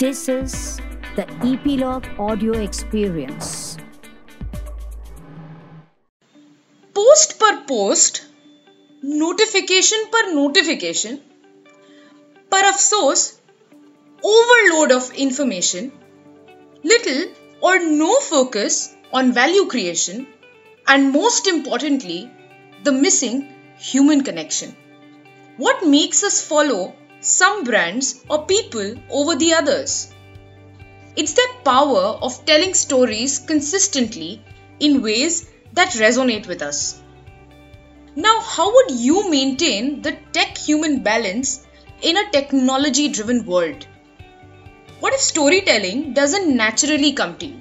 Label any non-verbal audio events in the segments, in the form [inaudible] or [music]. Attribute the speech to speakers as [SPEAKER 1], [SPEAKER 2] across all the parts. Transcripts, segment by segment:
[SPEAKER 1] This is the Epilogue Audio Experience.
[SPEAKER 2] Post per post, notification per notification, per source overload of information, little or no focus on value creation, and most importantly, the missing human connection. What makes us follow some brands or people over the others it's their power of telling stories consistently in ways that resonate with us. Now, how would you maintain the tech human balance in a technology driven world? What if storytelling doesn't naturally come to you?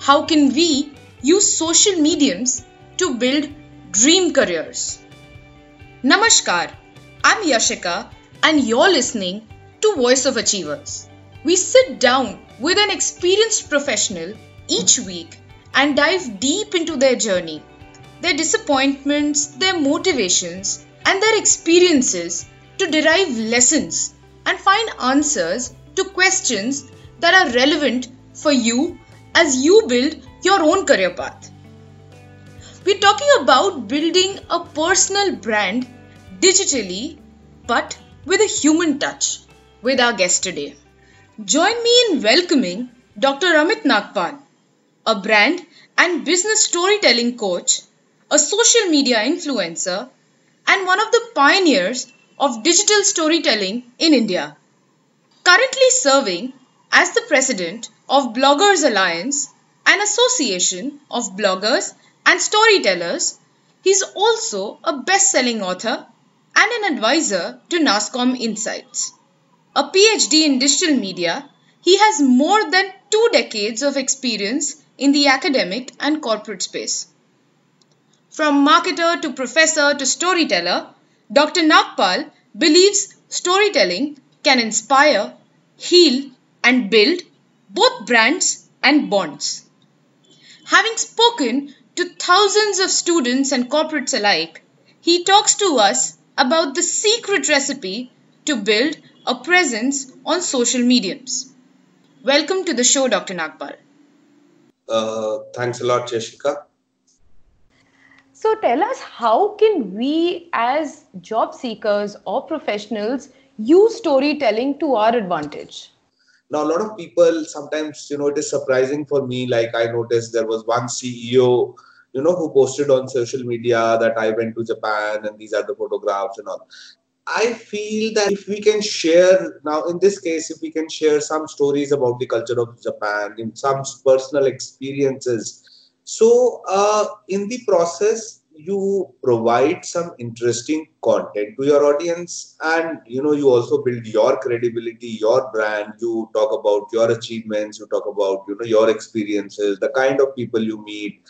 [SPEAKER 2] How can we use social mediums to build dream careers? Namaskar, I'm Yashika, and you're listening to Voice of Achievers. We sit down with an experienced professional each week and dive deep into their journey, their disappointments, their motivations, and their experiences to derive lessons and find answers to questions that are relevant for you as you build your own career path. We're talking about building a personal brand digitally but with a human touch with our guest today. Join me in welcoming Dr. Amit Nagpal, a brand and business storytelling coach, a social media influencer, and one of the pioneers of digital storytelling in India. Currently serving as the president of Bloggers Alliance, an association of bloggers and storytellers, he's also a best selling author and an advisor to NASSCOM Insights. A PhD in digital media, he has more than two decades of experience in the academic and corporate space. From marketer to professor to storyteller, Dr. Nagpal believes storytelling can inspire, heal, and build both brands and bonds. Having spoken to thousands of students and corporates alike, he talks to us about the secret recipe to build a presence on social mediums. Welcome to the show, Dr. Nagpal.
[SPEAKER 3] Uh, thanks a lot, Yashika.
[SPEAKER 4] So tell us how can we as job seekers or professionals use storytelling to our advantage?
[SPEAKER 3] Now, a lot of people sometimes, you know, it is surprising for me. Like I noticed there was one CEO, you know, who posted on social media that I went to Japan and these are the photographs and all. I feel that if we can share now, in this case, if we can share some stories about the culture of Japan, in some personal experiences, so uh, in the process, you provide some interesting content to your audience, and you know you also build your credibility, your brand. You talk about your achievements, you talk about you know your experiences, the kind of people you meet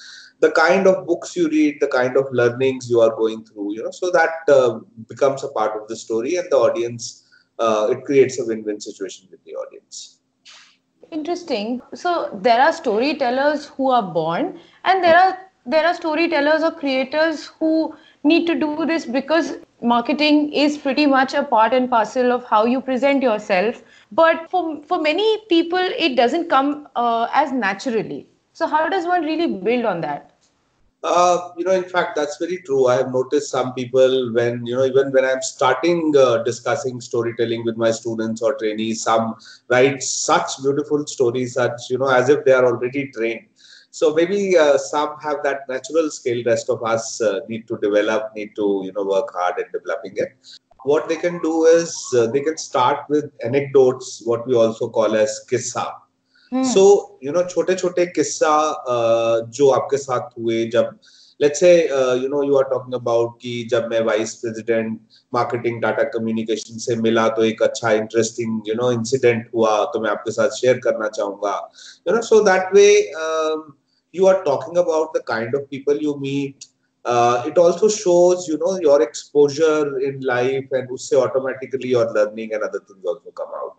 [SPEAKER 3] the kind of books you read the kind of learnings you are going through you know so that uh, becomes a part of the story and the audience uh, it creates a win-win situation with the audience.
[SPEAKER 4] Interesting. So there are storytellers who are born and there are there are storytellers or creators who need to do this because marketing is pretty much a part and parcel of how you present yourself. But for for many people it doesn't come uh, as naturally so how does one really build on that?
[SPEAKER 3] Uh, you know, in fact, that's very true. I have noticed some people when, you know, even when I'm starting uh, discussing storytelling with my students or trainees, some write such beautiful stories, such, you know, as if they are already trained. So maybe uh, some have that natural skill. Rest of us uh, need to develop, need to, you know, work hard at developing it. What they can do is uh, they can start with anecdotes, what we also call as kissa so you know छोटे छोटे किस्सा जो आपके साथ हुए जब let's say you know you are talking about कि जब मैं vice president marketing Tata communication से मिला तो एक अच्छा इंटरेस्टिंग यू नो इंसिडेंट हुआ तो मैं आपके साथ शेयर करना चाहूँगा। You know so that way you are talking about the kind of people you meet it also shows you know your exposure in life and उससे automatically your learning and other things also come out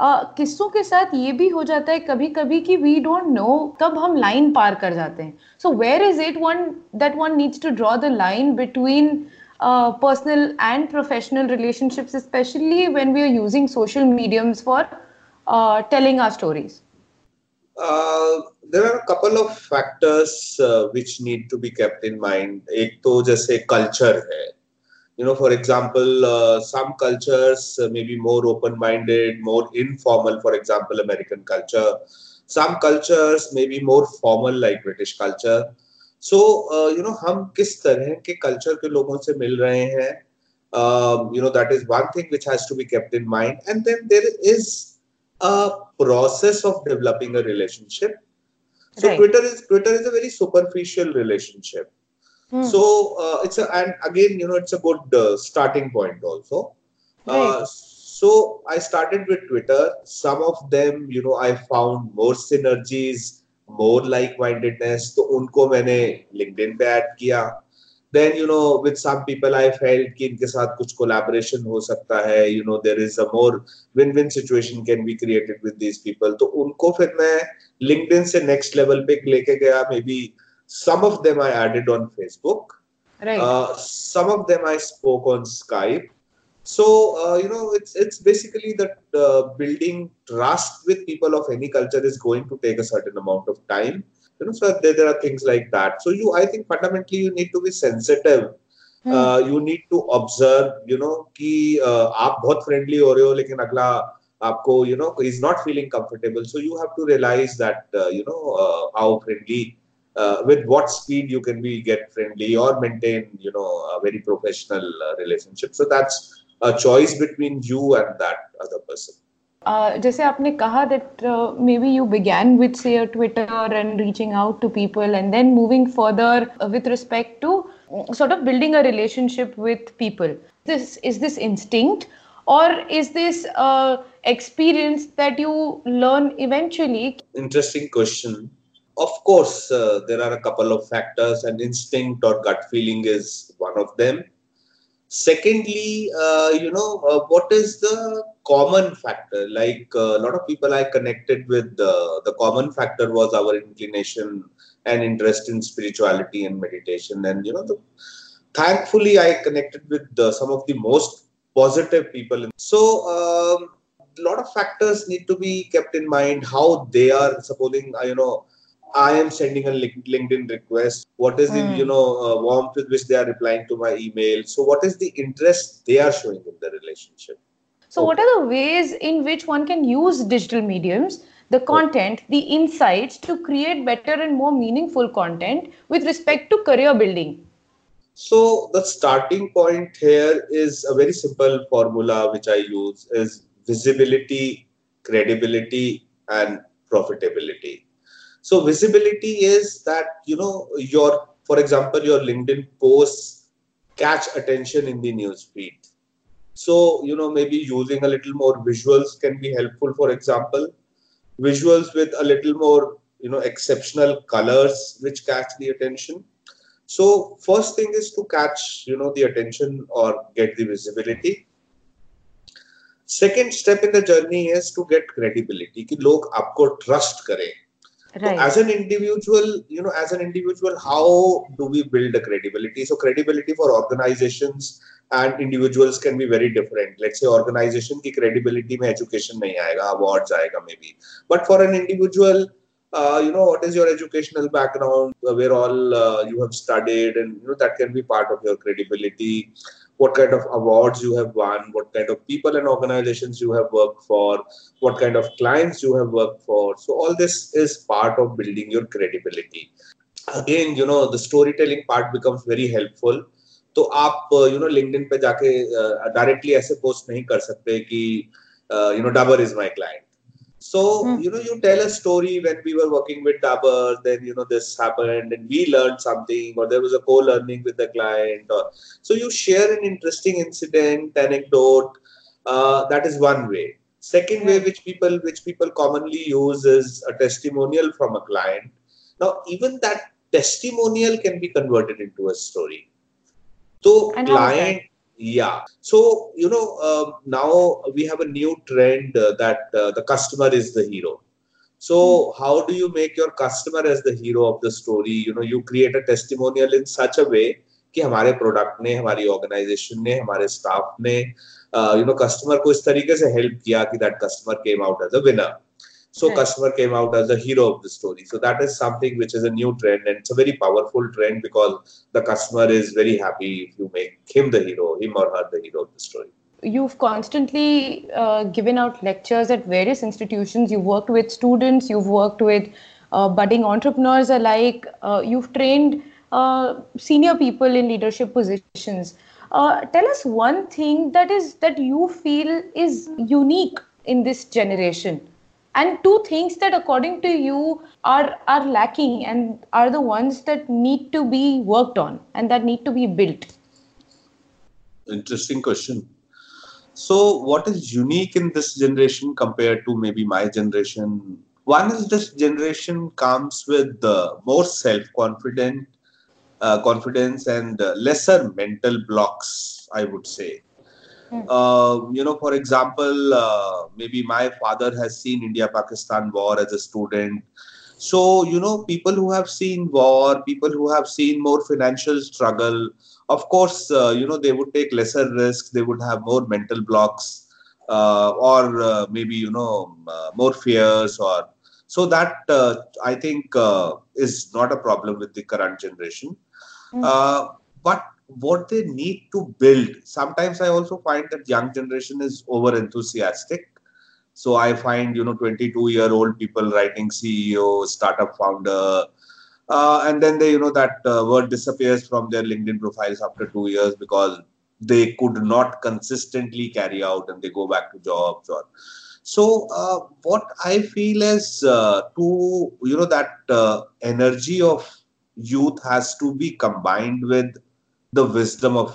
[SPEAKER 4] किस्सों के साथ ये भी हो जाता है कभी कभी कि वी डोंट नो कब हम लाइन पार कर जाते हैं। So where is it one that one needs to draw the line between personal and professional relationships specially when we are using social mediums for
[SPEAKER 2] telling our stories
[SPEAKER 3] there are couple of factors which need to be kept in mind एक तो जैसे culture है। You know, for example, uh, some cultures uh, may be more open-minded, more informal. For example, American culture. Some cultures may be more formal, like British culture. So, uh, you know, हम किस तरह के culture के लोगों से मिल रहे हैं? Um, you know, that is one thing which has to be kept in mind. And then there is a process of developing a relationship. So
[SPEAKER 2] Right.
[SPEAKER 3] Twitter is Twitter is a very superficial relationship.
[SPEAKER 2] Hmm.
[SPEAKER 3] So uh, it's a and again you know it's a good uh, starting point also.
[SPEAKER 2] Right.
[SPEAKER 3] Uh, so I started with Twitter. Some of them you know I found more synergies, more like-mindedness. तो उनको मैंने LinkedIn पे add किया. Then you know with some people I felt कि इनके साथ कुछ collaboration हो सकता है. You know there is a more win-win situation can be created with these people. तो उनको फिर मैं LinkedIn से next level पे लेके गया. Maybe some of them I added on Facebook.
[SPEAKER 2] Right.
[SPEAKER 3] Uh, some of them I spoke on Skype. So uh, you know, it's it's basically that uh, building trust with people of any culture is going to take a certain amount of time. You know, so there, there are things like that. So you, I think fundamentally you need to be sensitive.
[SPEAKER 2] Hmm.
[SPEAKER 3] Uh, you need to observe. You know कि uh, आप बहुत friendly हो रहे हो लेकिन अगला आपको you know is not feeling comfortable. So you have to realize that uh, you know uh, how friendly uh, with what speed you can be get friendly or maintain you know a very professional uh, relationship so that's a choice between you and that other person
[SPEAKER 2] uh, जैसे आपने कहा that uh, maybe you began with say a Twitter and reaching out to people and then moving further uh, with respect to uh, sort of building a relationship with people. This is this instinct or is this uh, experience that you learn eventually?
[SPEAKER 3] interesting question of course uh, there are a couple of factors. And instinct or gut feeling is one of them. Secondly uh, you know uh, what is the common factor? Like uh, a lot of people i connected with uh, the common factor was our inclination and interest in spirituality and meditation. And you know the, thankfully i connected with uh, some of the most positive people so um, a lot of factors need to be kept in mind how they are supposing you know i am sending a linkedin request what is the
[SPEAKER 2] Hmm.
[SPEAKER 3] you know uh, warmth with which they are replying to my email so what is the interest they are showing in the relationship
[SPEAKER 2] So, what are the ways in which one can use digital mediums, the content, the insights to create better and more meaningful content with respect to career building?
[SPEAKER 3] So the starting point here is a very simple formula which I use is visibility, credibility, and profitability So visibility is that you know your, for example, your LinkedIn posts catch attention in the news feed. So you know maybe using a little more visuals can be helpful. For example, visuals with a little more you know exceptional colors which catch the attention so first thing is to catch you know the attention or get the visibility second step in the journey is to get credibility कि लोग आपको trust करें Right. As an individual, you know, as an individual, how do we build the credibility? So credibility for organizations and individuals can be very different. Let's say organization ki credibility mein education nahi aega, awards aega maybe. But for an individual, uh, you know, what is your educational background, where all uh, you have studied, and you know that can be part of your credibility what kind of awards you have won what kind of people and organizations you have worked for what kind of clients you have worked for so all this is part of building your credibility again you know the storytelling part becomes very helpful तो आप you know LinkedIn पे जाके directly ऐसे post नहीं कर सकते कि you know Dabur is my client so
[SPEAKER 2] Hmm.
[SPEAKER 3] you know you tell a story when we were working with Dabur, then you know this happened and we learned something, or there was a co-learning with the client, or so you share an interesting incident, anecdote. Uh, that is one way. Second way, which people which people commonly use, is a testimonial from a client. Now, even that testimonial can be converted into a story. So
[SPEAKER 2] And
[SPEAKER 3] client, yeah. So you know um, now we have a new trend uh, that uh, the customer is the hero. So how do you make your customer as the hero of the story? You know, you create a testimonial in such a way कि हमारे product ने हमारी organisation ने हमारे staff ने you know customer को इस तरीके से हेल्प किया कि that customer came out as a winner so
[SPEAKER 2] Right.
[SPEAKER 3] customer came out as the hero of the story so that is something which is a new trend and it's a very powerful trend because the customer is very happy if you make him the hero him or her the hero of the story
[SPEAKER 2] You've constantly uh, given out lectures at various institutions. You've worked with students, you've worked with uh, budding entrepreneurs alike, uh, you've trained uh, senior people in leadership positions. Uh, tell us one thing that is that you feel is unique in this generation, and two things that, according to you, are are lacking and are the ones that need to be worked on and that need to be built.
[SPEAKER 3] interesting question so what is unique in this generation compared to maybe my generation one is this generation comes with uh, more self-confident uh, confidence and uh, lesser mental blocks i would say. Uh, you know for example uh, maybe my father has seen india pakistan war as a student so you know people who have seen war people who have seen more financial struggle of course, uh, you know, they would take lesser risks, they would have more mental blocks, uh, or uh, maybe, you know, uh, more fears, or so that uh, I think uh, is not a problem with the current generation.
[SPEAKER 2] Mm.
[SPEAKER 3] Uh, but what they need to build, sometimes I also find that young generation is over enthusiastic. So I find, you know, 22 year old people writing CEO, startup founder, uh, and then they you know that uh, word disappears from their linkedin profiles after two years because they could not consistently carry out and they go back to jobs or so uh, what i feel is uh, to you know that uh, energy of youth has to be combined with the wisdom of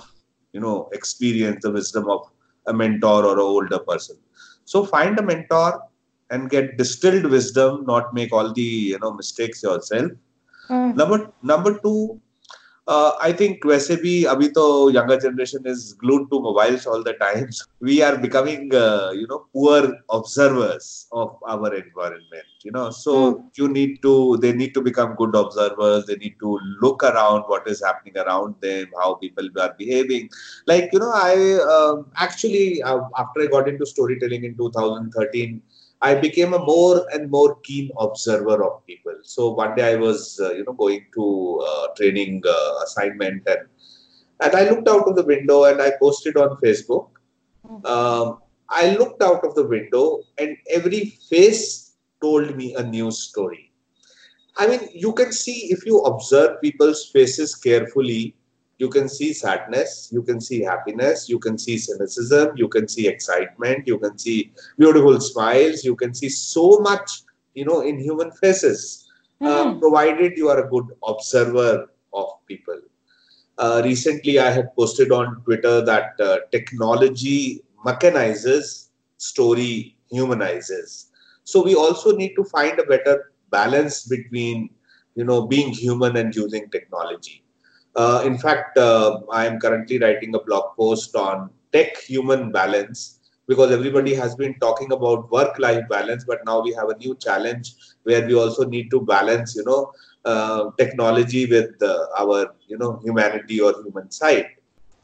[SPEAKER 3] you know experience the wisdom of a mentor or an older person so find a mentor and get distilled wisdom not make all the you know mistakes yourself
[SPEAKER 2] mm.
[SPEAKER 3] number number two I think वैसे भी अभी तो younger generation is glued to mobiles all the time [laughs] we are becoming uh, you know poor observers of our environment you know so
[SPEAKER 2] Hmm.
[SPEAKER 3] you need to they need to become good observers they need to look around what is happening around them how people are behaving like you know i um, actually uh, after i got into storytelling in 2013 I became a more and more keen observer of people. So one day I was, uh, you know, going to uh, training uh, assignment and and I looked out of the window and I posted on Facebook. Um, I looked out of the window and every face told me a new story. I mean, you can see if you observe people's faces carefully, you can see sadness, you can see happiness, you can see cynicism, you can see excitement, you can see beautiful smiles, you can see so much, you know, in human faces, uh,
[SPEAKER 2] Mhm.
[SPEAKER 3] provided you are a good observer of people. Uh, recently, I had posted on Twitter that uh, technology mechanizes, story humanizes. So we also need to find a better balance between, you know, being human and using technology. Uh, in fact, uh, I am currently writing a blog post on tech human balance because everybody has been talking about work life balance, but now we have a new challenge where we also need to balance, you know, uh, technology with uh, our, you know, humanity or human side.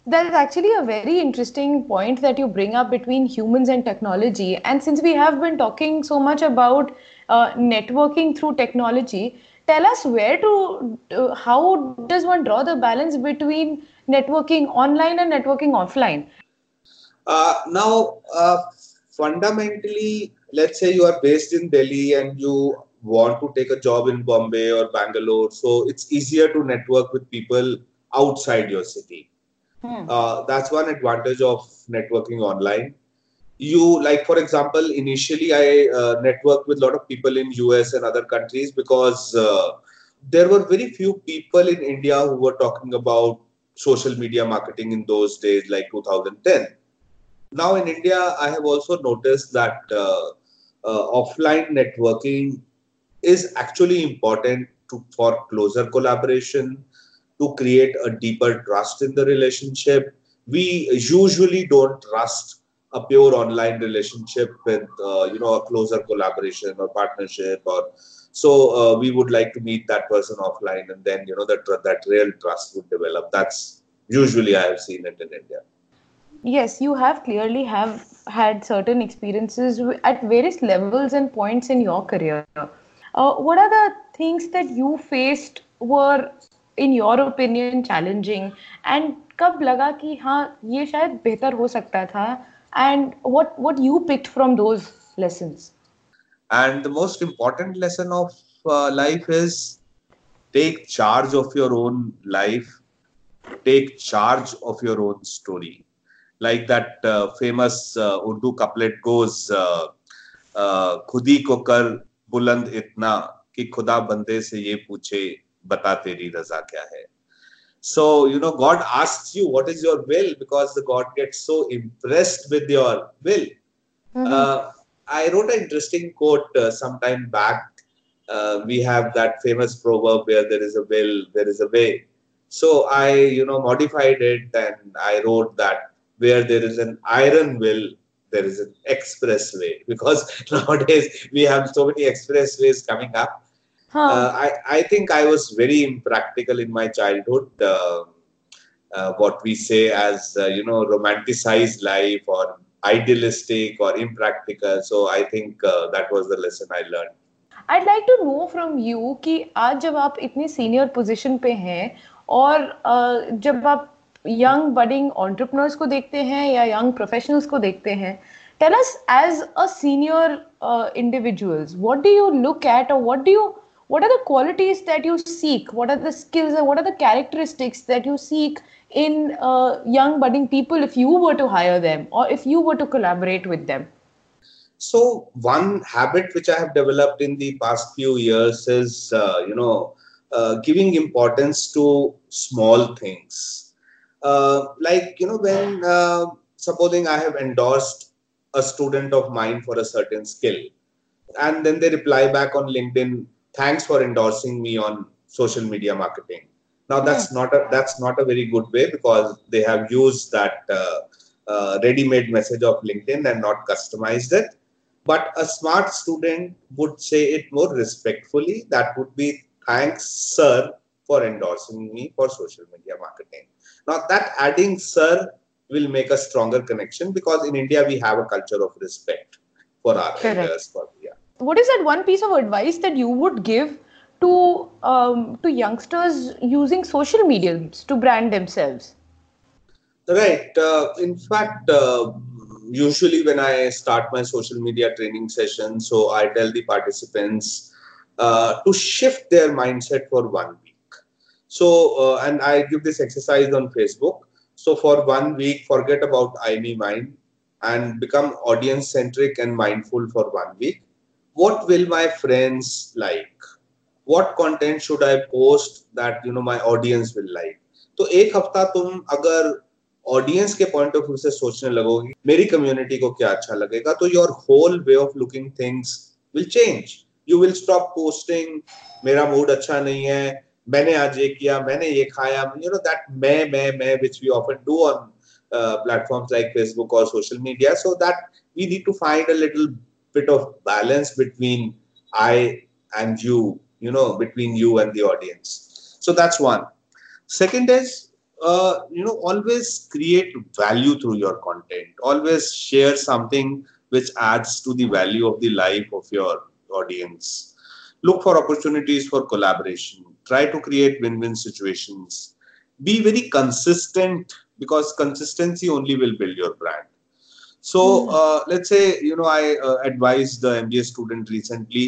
[SPEAKER 2] That is actually a very interesting point that you bring up between humans and technology. And since we have been talking so much about uh, networking through technology, tell us where to, uh, how does one draw the balance between networking online and networking offline?
[SPEAKER 3] Uh, now, uh, fundamentally, let's say you are based in Delhi and you want to take a job in Bombay or Bangalore, so it's easier to network with people outside your city.
[SPEAKER 2] Hmm.
[SPEAKER 3] Uh, that's one advantage of networking online. You like, for example, initially I uh, networked with a lot of people in US and other countries because uh, there were very few people in India who were talking about social media marketing in those days, like 2010 now in india i have also noticed that uh, uh, offline networking is actually important to, for closer collaboration to create a deeper trust in the relationship. We usually don't trust a pure online relationship with uh, you know a closer collaboration or partnership or so uh, we would like to meet that person offline and then you know that that real trust would develop that's usually i have seen it in india
[SPEAKER 2] yes you have clearly have had certain experiences at various levels and points in your career uh, what are the things that you faced were in your opinion challenging and कब लगा कि हाँ ये शायद बेहतर हो सकता था and what what you picked from those lessons
[SPEAKER 3] and the most important lesson of uh, life is take charge of your own life take charge of your own story like that uh, famous uh, Urdu couplet goes, uh, uh, "Khudi ko kar buland itna ki khuda bande se ye puche bata teri raza kya hai." So you know, God asks you, "What is your will?" Because the God gets so impressed with your will. Mm-hmm. Uh, I wrote an interesting quote uh, sometime back. Uh, we have that famous proverb where there is a will, there is a way. So I, you know, modified it and I wrote that where there is an iron will, there is an expressway. [laughs] Because nowadays we have so many expressways coming up. Huh. Uh, I, I think I was very impractical in my childhood. Uh, uh, what we say as, uh, you know, romanticized life or idealistic or impractical. So I think uh, that was the lesson I learned.
[SPEAKER 2] I'd like to know from you कि आज जब आप इतनी senior position पे हैं और uh, जब आप यंग बडिंग ऑन्टरप्रनर्स को देखते हैं या यंग प्रोफेशनल्स को देखते हैं tell us as a senior uh, individuals what do you look at or what do you what are the qualities that you seek? What are the skills and what are the characteristics that you seek in uh, young budding people if you were to hire them or if you were to collaborate with them?
[SPEAKER 3] So one habit which i have developed in the past few years is uh, you know uh, giving importance to small things. Uh, like you know when uh, supposing i have endorsed a student of mine for a certain skill and then they reply back on linkedin thanks for endorsing me on social media marketing now that's not a that's not a very good way because they have used that uh, uh, ready-made message of linkedin and not customized it but a smart student would say it more respectfully that would be thanks sir for endorsing me for social media marketing now, that adding sir will make a stronger connection because in India we have a culture of respect for our Correct. elders. For, yeah.
[SPEAKER 2] What is that one piece of advice that you would give to um, to youngsters using social media to brand themselves?
[SPEAKER 3] Right. Uh, in fact, uh, usually when I start my social media training session, so I tell the participants uh, to shift their mindset for one week so, uh, and I give this exercise on Facebook. So, for one week, forget about I, me, mine and become audience centric and mindful for one week. what will my friends like? What content should i post that, you know, my audience will like? तो एक हफ़्ता तुम अगर audience के point of view से सोचने लगोगे, मेरी कम्युनिटी को क्या अच्छा लगेगा तो your whole way of looking things will change you will stop posting मेरा मूड अच्छा नहीं है, मैंने आज ये किया, मैंने ये खाया यू नो दैट मैं मैं मैं which we often do on platforms like Facebook और social media so that we need to find a little bit of balance between i and you you know between you and the audience. So that's one. Second is uh, you know always create value through your content. Always share something which adds to the value of the life of your audience. Look for opportunities for collaboration. Try to create win-win situations. Be very consistent because consistency only will build your brand so mm. uh, let's say you know i uh, advised the mba student recently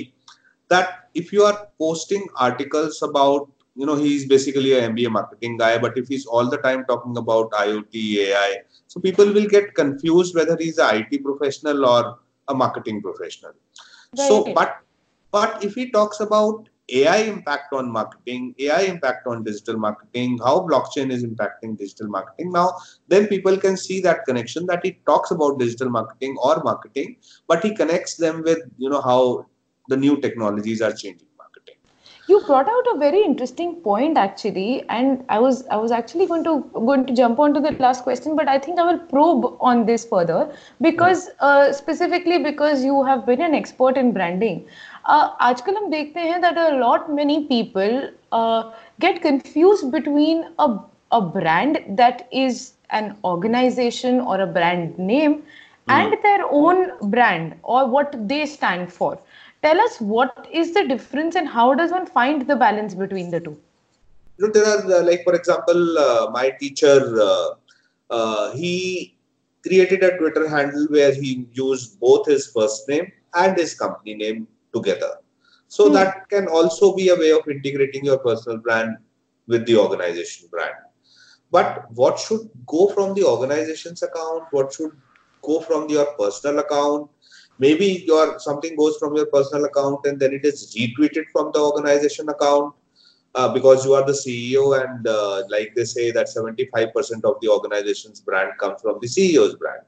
[SPEAKER 3] that if you are posting articles about you know he's basically a mba marketing guy but if he's all the time talking about iot ai so people will get confused whether he's a it professional or a marketing professional right. so but but if he talks about AI impact on marketing, AI impact on digital marketing, how blockchain is impacting digital marketing. Now, then people can see that connection that he talks about digital marketing or marketing, but he connects them with you know how the new technologies are changing
[SPEAKER 2] You brought out a very interesting point actually, and I was I was actually going to going to jump on to the last question, but I think I will probe on this further because uh, specifically because you have been an expert in branding. आजकल हम देखते हैं that a lot many people get confuse between a a brand that is an organization or a brand name and their own brand or what they stand for. Tell us what is the difference and how does one find the balance between the two?
[SPEAKER 3] you know there are uh, like for example uh, my teacher uh, uh, he created a twitter handle where he used both his first name and his company name together so
[SPEAKER 2] Hmm.
[SPEAKER 3] that can also be a way of integrating your personal brand with the organization brand but what should go from the organization's account what should go from your personal account maybe your something goes from your personal account and then it is retweeted from the organization account uh, because you are the CEO and uh, like they say that 75% of the organization's brand comes from the CEO's brand.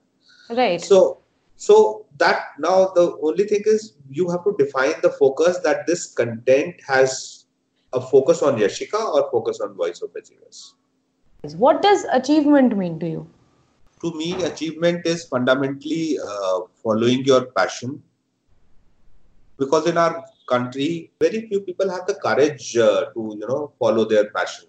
[SPEAKER 2] Right.
[SPEAKER 3] So so that now the only thing is you have to define the focus that this content has a focus on Yashika or focus on voice of achievers.
[SPEAKER 2] what does achievement mean to you?
[SPEAKER 3] To me, achievement is fundamentally uh, following your passion. Because in our country very few people have the courage uh, to you know follow their passion.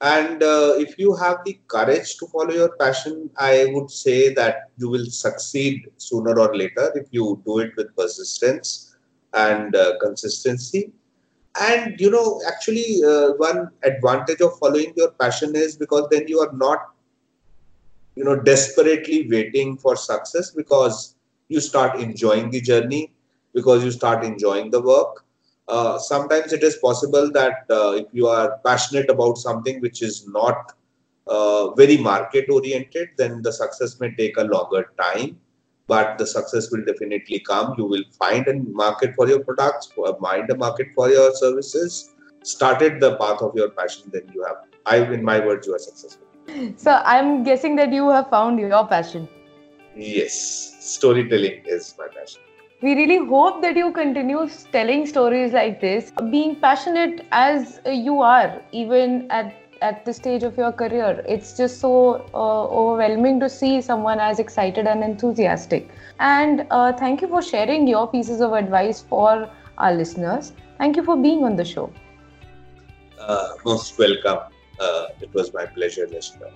[SPEAKER 3] And uh, if you have the courage to follow your passion i would say that you will succeed sooner or later if you do it with persistence and uh, consistency. And you know actually uh, one advantage of following your passion is because then you are not you know desperately waiting for success because you start enjoying the journey because you start enjoying the work. Uh, sometimes it is possible that uh, if you are passionate about something which is not uh, very market oriented, then the success may take a longer time, but the success will definitely come. You will find a market for your products, find a market for your services. Started the path of your passion, then you have, I, in my words, you are successful.
[SPEAKER 2] So I'm guessing that you have found your passion.
[SPEAKER 3] Yes, storytelling is my passion.
[SPEAKER 2] We really hope that you continue telling stories like this, being passionate as you are, even at at this stage of your career. It's just so uh, overwhelming to see someone as excited and enthusiastic. And uh, thank you for sharing your pieces of advice for our listeners. Thank you for being on the show.
[SPEAKER 3] Uh, most welcome. Uh, it was my pleasure, Yashika.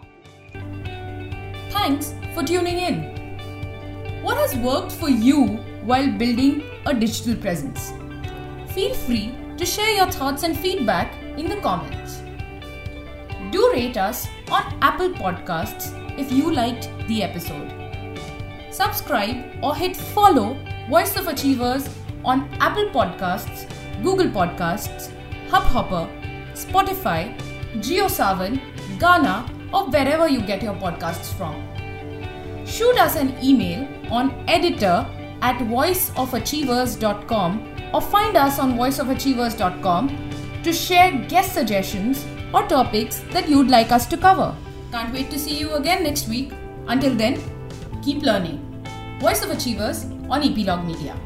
[SPEAKER 5] Thanks for tuning in. What has worked for you while building a digital presence? Feel free to share your thoughts and feedback in the comments. Do rate us on Apple Podcasts if you liked the episode. Subscribe or hit follow Voice of Achievers on Apple Podcasts, Google Podcasts, Hubhopper, Spotify, JioSaavn, Gaana, or wherever you get your podcasts from. Shoot us an email on editor at voiceofachievers.com or find us on voiceofachievers.com to share guest suggestions or topics that you'd like us to cover. Can't wait to see you again next week. Until then, keep learning. Voice of Achievers on Epilogue Media.